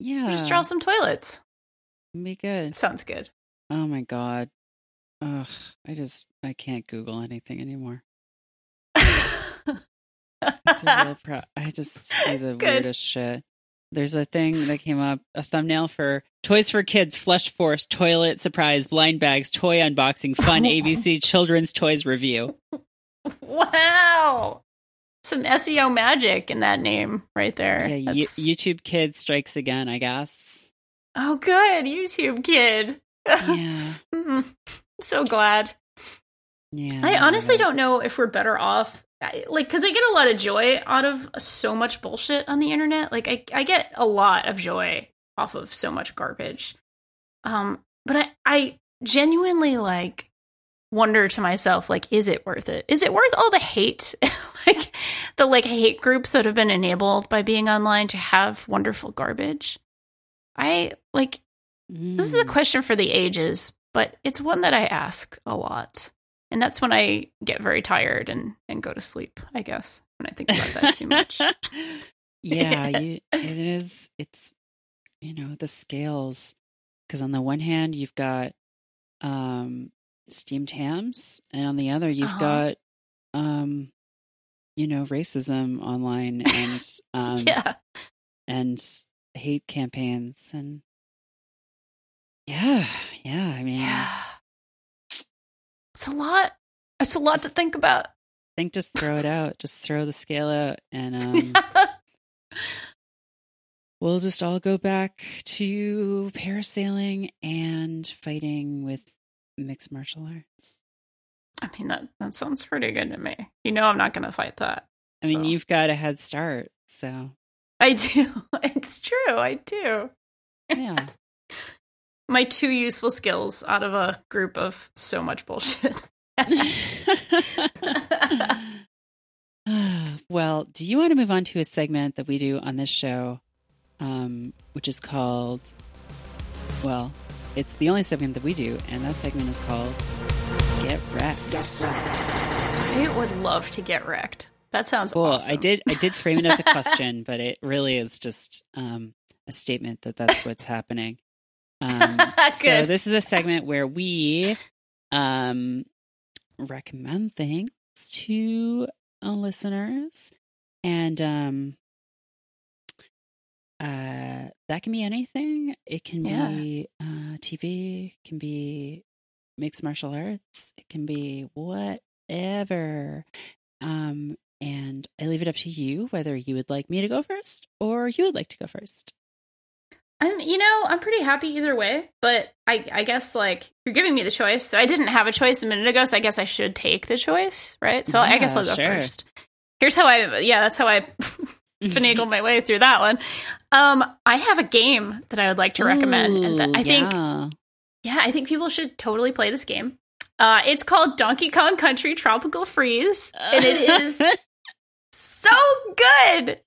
yeah. just draw some toilets Be good. sounds good Oh my god. Ugh, I just I can't Google anything anymore. It's a real pro- I just see the Good. weirdest shit. There's a thing that came up, a thumbnail for Toys for Kids, Flush Force, Toilet Surprise, Blind Bags, Toy Unboxing, Fun ABC Children's Toys Review. wow some seo magic in that name right there Yeah, YouTube Kids strikes again, I guess. oh good youtube kid Yeah, Mm, i'm so glad yeah. I honestly don't know if we're better off. I, like, because I get a lot of joy out of so much bullshit on the internet. Like, I, I get a lot of joy off of so much garbage. Um, but I, I genuinely like wonder to myself, like, is it worth it? Is it worth all the hate? like, the like hate groups that have been enabled by being online to have wonderful garbage. I like this is a Mm. question for the ages, but it's one that I ask a lot. And that's when I get very tired and, and go to sleep, I guess, when I think about that too much. yeah, you, it is. It's you know the scales because on the one hand you've got um steamed hams, and on the other you've Uh-huh. got um you know racism online and um yeah. and hate campaigns and yeah, yeah. I mean, Yeah. It's a lot. It's a lot to think about. I think just throw it out. Just throw the scale out, and um, we'll just all go back to parasailing and fighting with mixed martial arts. I mean that that sounds pretty good to me. You know I'm not going to fight that. I mean, you've got a head start, so I do. It's true. I do. yeah. My two useful skills out of a group of so much bullshit. well, do you want to move on to a segment that we do on this show, um, which is called, well, it's the only segment that we do, and that segment is called Get Wrecked. I would love to get wrecked. That sounds Cool. awesome. I did. I did frame it as a question, but it really is just um, a statement that that's what's happening. Um, so this is a segment where we um, recommend things to uh, listeners, and um, uh, that can be anything. It can Yeah. be uh, TV. Can be mixed martial arts. It can be whatever. Um, and I leave it up to you whether you would like me to go first or you would like to go first. I'm, you know, I'm pretty happy either way, but I, I guess like you're giving me the choice. So I didn't have a choice a minute ago, so I guess I should take the choice, right? So I guess I'll go sure. first. Here's how I, yeah, that's how I finagle my way through that one. Um, I have a game that I would like to recommend, and that Ooh, I think, yeah. yeah, I think people should totally play this game. Uh, it's called Donkey Kong Country Tropical Freeze, and it is so good.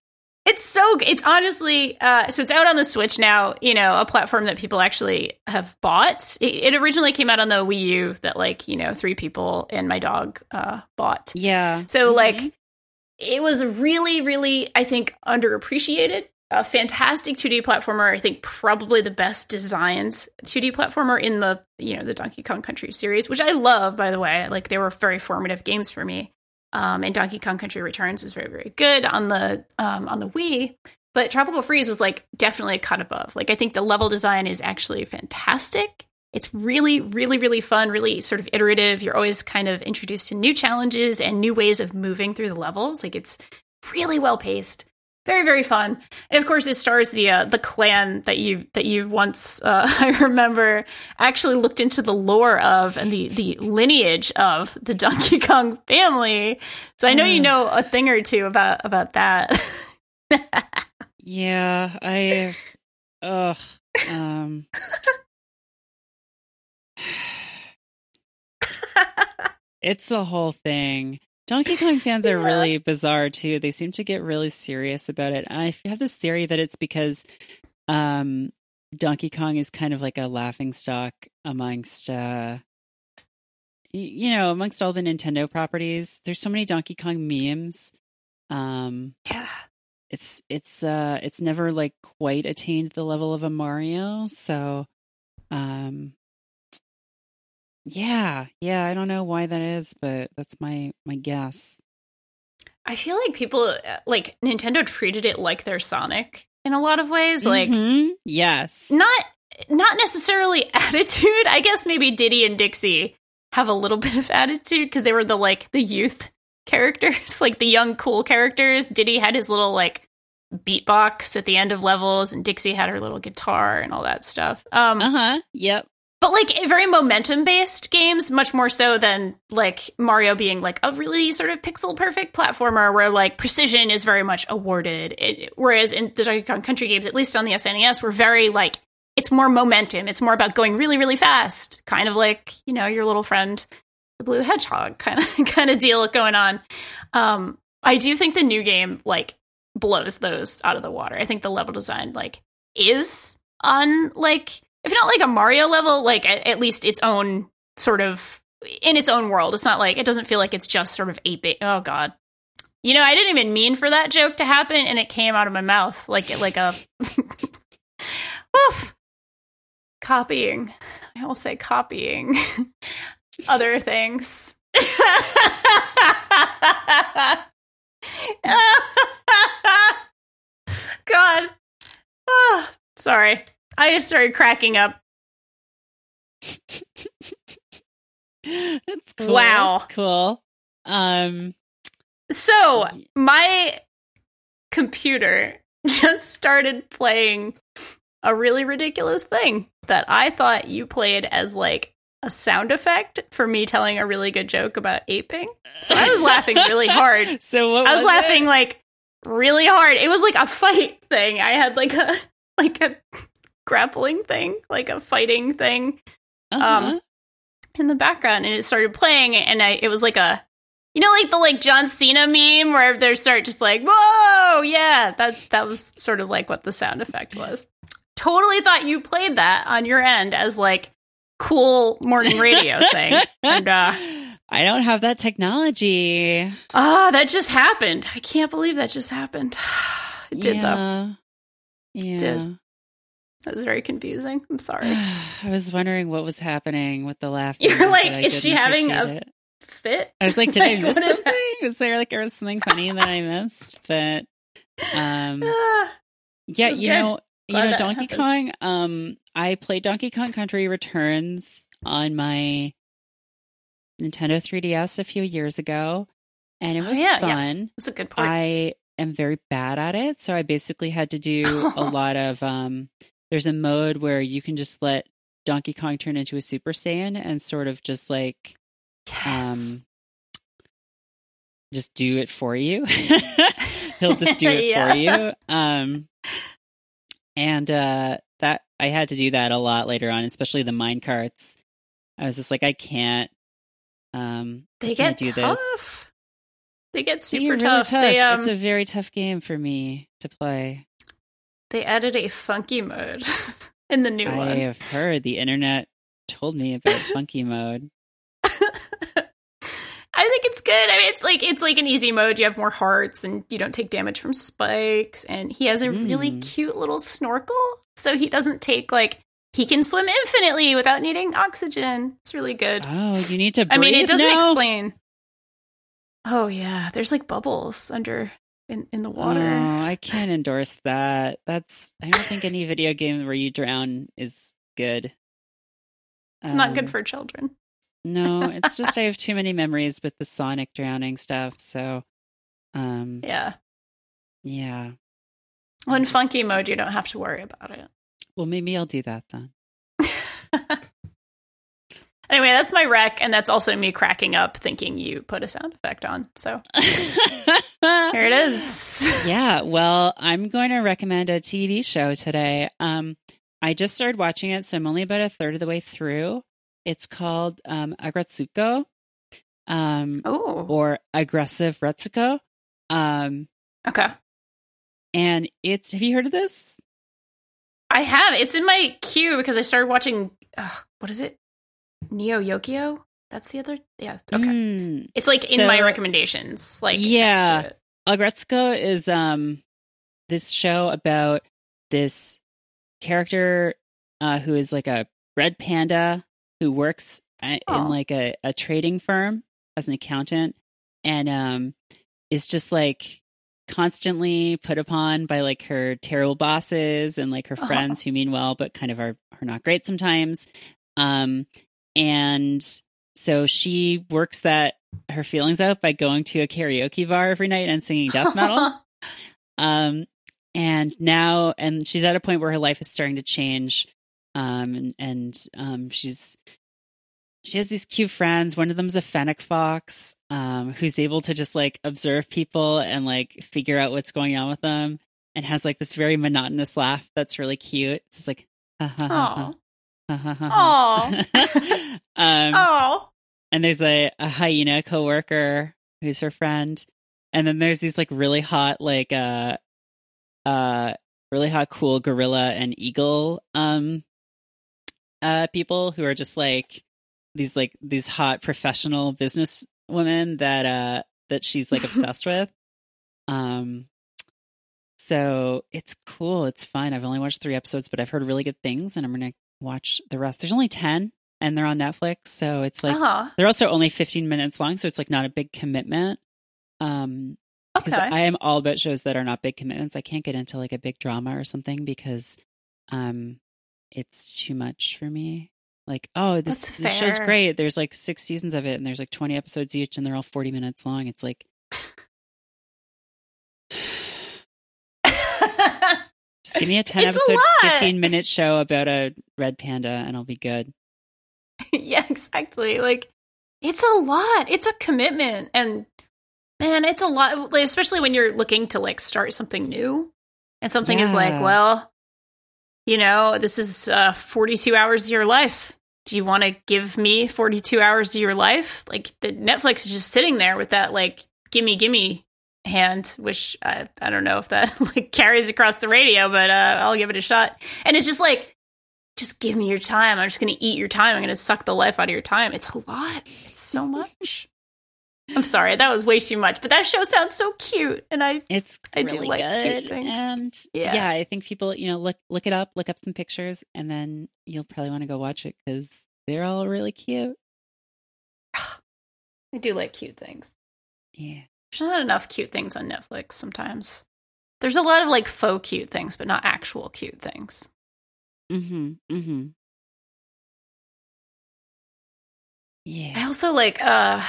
It's so. It's honestly uh, so it's out on the Switch now. You know, a platform that people actually have bought. It, it originally came out on the Wii U that like you know three people and my dog uh, bought. yeah. So Mhm. like it was really, really, I think, underappreciated. A fantastic 2D platformer. I think probably the best designed 2D platformer in the you know the Donkey Kong Country series, which I love. By the way, like they were very formative games for me. Um, and Donkey Kong Country Returns was very, very good on the um, on the Wii. But Tropical Freeze was like definitely a cut above. Like I think the level design is actually fantastic. It's really, really, really fun, really sort of iterative. You're always kind of introduced to new challenges and new ways of moving through the levels. Like it's really well paced, very, very fun. And of course, it stars the uh, the clan that you that you once uh, I remember actually looked into the lore of and the the lineage of the Donkey Kong family. So I know you know a thing or two about about that. Yeah. I, ugh. Um, it's a whole thing. Donkey Kong fans are Yeah. really bizarre too. They seem to get really serious about it. And I have this theory that it's because um, Donkey Kong is kind of like a laughing stock amongst, uh, you know, amongst all the Nintendo properties. There's so many Donkey Kong memes. Um, yeah. it's it's uh it's never like quite attained the level of a Mario. So um yeah, yeah, I don't know why that is, but that's my my guess. I feel like people uh, like Nintendo treated it like their Sonic in a lot of ways. Like Mhm. yes. not not necessarily attitude. I guess maybe Diddy and Dixie have a little bit of attitude because they were the like the youth characters, like the young cool characters. Diddy had his little like beatbox at the end of levels, and Dixie had her little guitar and all that stuff. Um, Uh-huh. Yep. But like very momentum based games, much more so than like Mario being like a really sort of pixel perfect platformer where like precision is very much awarded. It, whereas in the Donkey Kong Country games, at least on the SNES, we're very like it's more momentum. It's more about going really, really fast, kind of like you know your little friend the Blue Hedgehog kind of kind of deal going on. Um, I do think the new game like blows those out of the water. I think the level design like is on like if not like a Mario level, like at, at least its own sort of in its own world. It's not like it doesn't feel like it's just sort of bit. Oh god. You know, I didn't even mean for that joke to happen, and it came out of my mouth like like a Oof. copying. I will say copying other things. God, Ah, sorry. I just started cracking up. That's cool. Wow. That's cool. Um So, my computer just started playing a really ridiculous thing that I thought you played as like a sound effect for me telling a really good joke about aping. So I was laughing really hard. So what I was, was laughing it? like really hard. It was like a fight thing. I had like a like a grappling thing, like a fighting thing Uh-huh. um, in the background, and it started playing, and I it was like a you know like the like John Cena meme where they start just like whoa yeah that that was sort of like what the sound effect was. Totally thought you played that on your end as like cool morning radio thing, and uh, I don't have that technology. ah, that just happened. I can't believe that just happened. It did though. yeah. Yeah. Did. That was very confusing. I'm sorry. I was wondering what was happening with the laughter. You're like, is she having a- It. Fit. I was like, did I miss something? Was there like there was something funny that I missed? But um, Ah, yeah, you good. know, you know, Donkey happened. Kong. Um, I played Donkey Kong Country Returns on my Nintendo 3DS a few years ago, and it oh, was yeah, fun. yes. It was a good part. I am very bad at it, so I basically had to do a lot of um there's a mode where you can just let Donkey Kong turn into a Super Saiyan and sort of just like yes. um just do it for you. He'll just do it Yeah. for you. Um and uh that I had to do that a lot later on, especially the mine carts. I was just like I can't um they can't get do tough. this. They get super really tough. They um it's a very tough game for me to play. They added a funky mode in the new I one. I have heard the internet told me about funky mode. I think it's good. I mean, it's like it's like an easy mode. You have more hearts, and you don't take damage from spikes. And he has a really Mm. cute little snorkel, so he doesn't take like he can swim infinitely without needing oxygen. It's really good. Oh, you need to. I mean, it doesn't now? explain. Oh yeah, there's like bubbles under in in the water. Oh, I can't endorse that. That's. I don't think any video game where you drown is good. it's not good Um, for children. No, it's just I have too many memories with the Sonic drowning stuff. So, um, Yeah. yeah. Well, in funky mode, you don't have to worry about it. Well, maybe I'll do that then. anyway, that's my rec, and that's also me cracking up thinking you put a sound effect on. So here it is. yeah, well, I'm going to recommend a TV show today. Um, I just started watching it, so I'm only about a third of the way through. It's called um, Aggretsuko, um, or Aggressive Retsuko. Um, okay. and it's have you heard of this? I have. It's in my queue because I started watching. Uh, what is it? Neo Yokio. That's the other. Yeah. Okay. Mm. It's like in So- my recommendations. Like Yeah. next to it. Aggretsuko is um this show about this character uh, who is like a red panda who works a- Aw. in like a, a trading firm as an accountant and um is just like constantly put upon by like her terrible bosses and like her Aw. friends who mean well but kind of are are not great sometimes um and so she works that her feelings out by going to a karaoke bar every night and singing death metal. Um and now and she's at a point where her life is starting to change. Um and, and um she's she has these cute friends. One of them's a fennec fox um who's able to just like observe people and like figure out what's going on with them and has like this very monotonous laugh that's really cute. It's just like ha, ha, ha, Oh. um Oh. and there's a, a hyena coworker who's her friend. And then there's these like really hot like uh uh really hot cool gorilla and eagle um uh people who are just like these like these hot professional business women that uh that she's like obsessed with. Um so it's cool. It's fun i've only watched three episodes but i've heard really good things and i'm gonna watch the rest there's only 10 and they're on netflix so it's like uh-huh. they're also only 15 minutes long, so it's like not a big commitment. Um, because Okay. I am all about shows that are not big commitments. I can't get into like a big drama or something because um it's too much for me. Like, oh, this, this show's great. There's like six seasons of it and there's like 20 episodes each and they're all 40 minutes long. It's like just give me a 10 It's a episode lot. 15 minute show about a red panda and I'll be good. yeah, exactly. Like it's a lot. It's a commitment and man, it's a lot like, especially when you're looking to like start something new. And something is like, well, you know, this is uh 42 hours of your life. Do you want to give me 42 hours of your life? Like the Netflix is just sitting there with that like gimme gimme hand, which I, I don't know if that like carries across the radio, but uh, I'll give it a shot. And it's just like, just give me your time. I'm just going to eat your time. I'm going to suck the life out of your time. It's a lot. It's so much. I'm sorry, that was way too much, but that show sounds so cute, and I It's I do really like cute things. And Yeah. yeah. I think people, you know, look look it up, look up some pictures, and then you'll probably want to go watch it because they're all really cute. I do like cute things. Yeah. There's not enough cute things on Netflix sometimes. There's a lot of like faux cute things, but not actual cute things. Mm-hmm. Mm-hmm. Yeah. I also like uh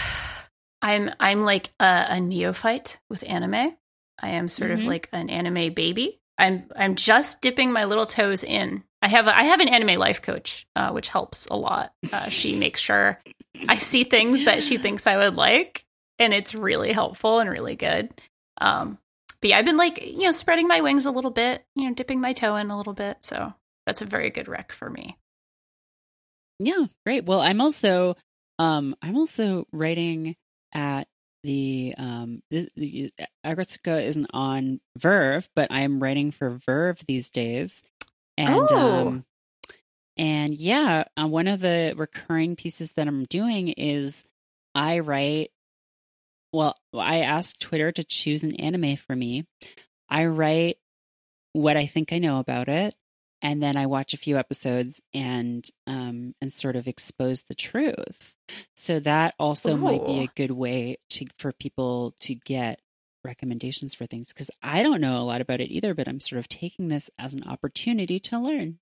I'm I'm like a, a neophyte with anime. I am sort of Mhm. like an anime baby. I'm I'm just dipping my little toes in. I have a, I have an anime life coach, uh, which helps a lot. Uh, she makes sure I see things that she thinks I would like, and it's really helpful and really good. Um, but yeah, I've been like you know spreading my wings a little bit, you know, dipping my toe in a little bit. So that's a very good rec for me. Yeah. Great. Well, I'm also um I'm also writing at the um this, the, Aggretsuko isn't on Verve, but I'm writing for Verve these days. And Oh. um and yeah, uh, one of the recurring pieces that I'm doing is I write well, I asked Twitter to choose an anime for me. I write what I think I know about it, and then I watch a few episodes and um and sort of expose the truth. So that also might be a good way to for people to get recommendations for things because I don't know a lot about it either, but I'm sort of taking this as an opportunity to learn.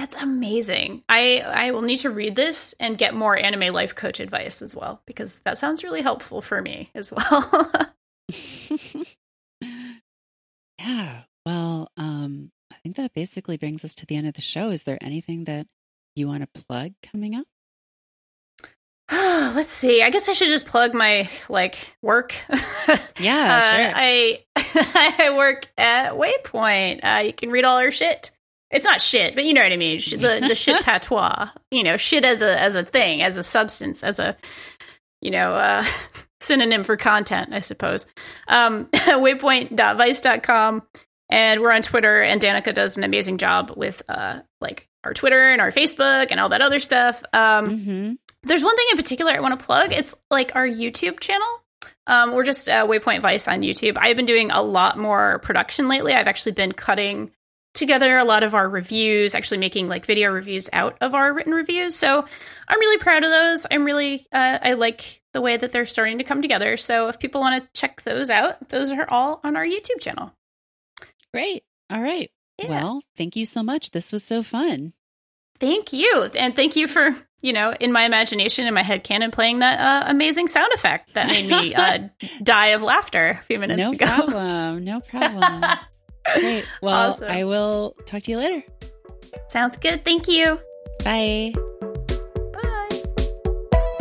That's amazing. I I will need to read this and get more anime life coach advice as well because that sounds really helpful for me as well. yeah. Well, um, I think that basically brings us to the end of the show. Is there anything that you want to plug coming up? Let's see. I guess I should just plug my like work. Yeah, Uh, sure. I I work at Waypoint. Uh, you can read all our shit. It's not shit, but you know what I mean. The the shit patois. You know, shit as a as a thing, as a substance, as a you know uh, synonym for content, I suppose. Um, waypoint.vice.com. And we're on Twitter, and Danica does an amazing job with uh, like our Twitter and our Facebook and all that other stuff. Um, hmm there's one thing in particular I want to plug. It's like our YouTube channel. Um, we're just uh, Waypoint Vice on YouTube. I've been doing a lot more production lately. I've actually been cutting together a lot of our reviews, actually making like video reviews out of our written reviews. So I'm really proud of those. I'm really, uh, I like the way that they're starting to come together. So if people want to check those out, those are all on our YouTube channel. Great. All right. Yeah. Well, thank you so much. This was so fun. Thank you. And thank you for, you know, in my imagination, in my head canon, playing that uh, amazing sound effect that made me uh, die of laughter a few minutes no ago. No problem. No problem. Great. Well, Awesome. I will talk to you later. Sounds good. Thank you. Bye. Bye.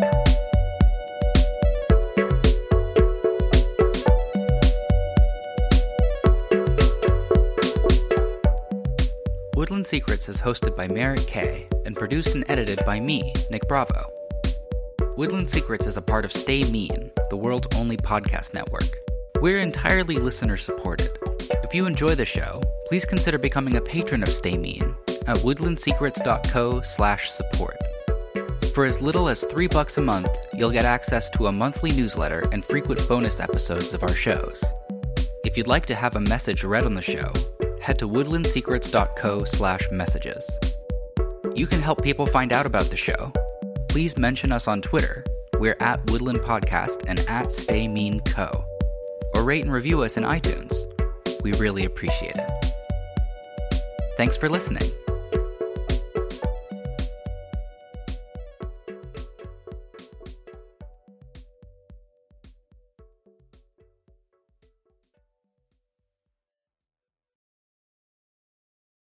Woodland Secrets is hosted by Merritt K and produced and edited by me, Nick Bravo. Woodland Secrets is a part of Stay Mean, the world's only podcast network. We're entirely listener supported. If you enjoy the show, please consider becoming a patron of Stay Mean at woodlandsecrets.co slash support. For as little as three bucks a month, you'll get access to a monthly newsletter and frequent bonus episodes of our shows. If you'd like to have a message read on the show, head to woodlandsecrets.co slash messages. You can help people find out about the show. Please mention us on Twitter. We're at Woodland Podcast and at Stay Mean Co. or rate and review us in iTunes. We really appreciate it. Thanks for listening.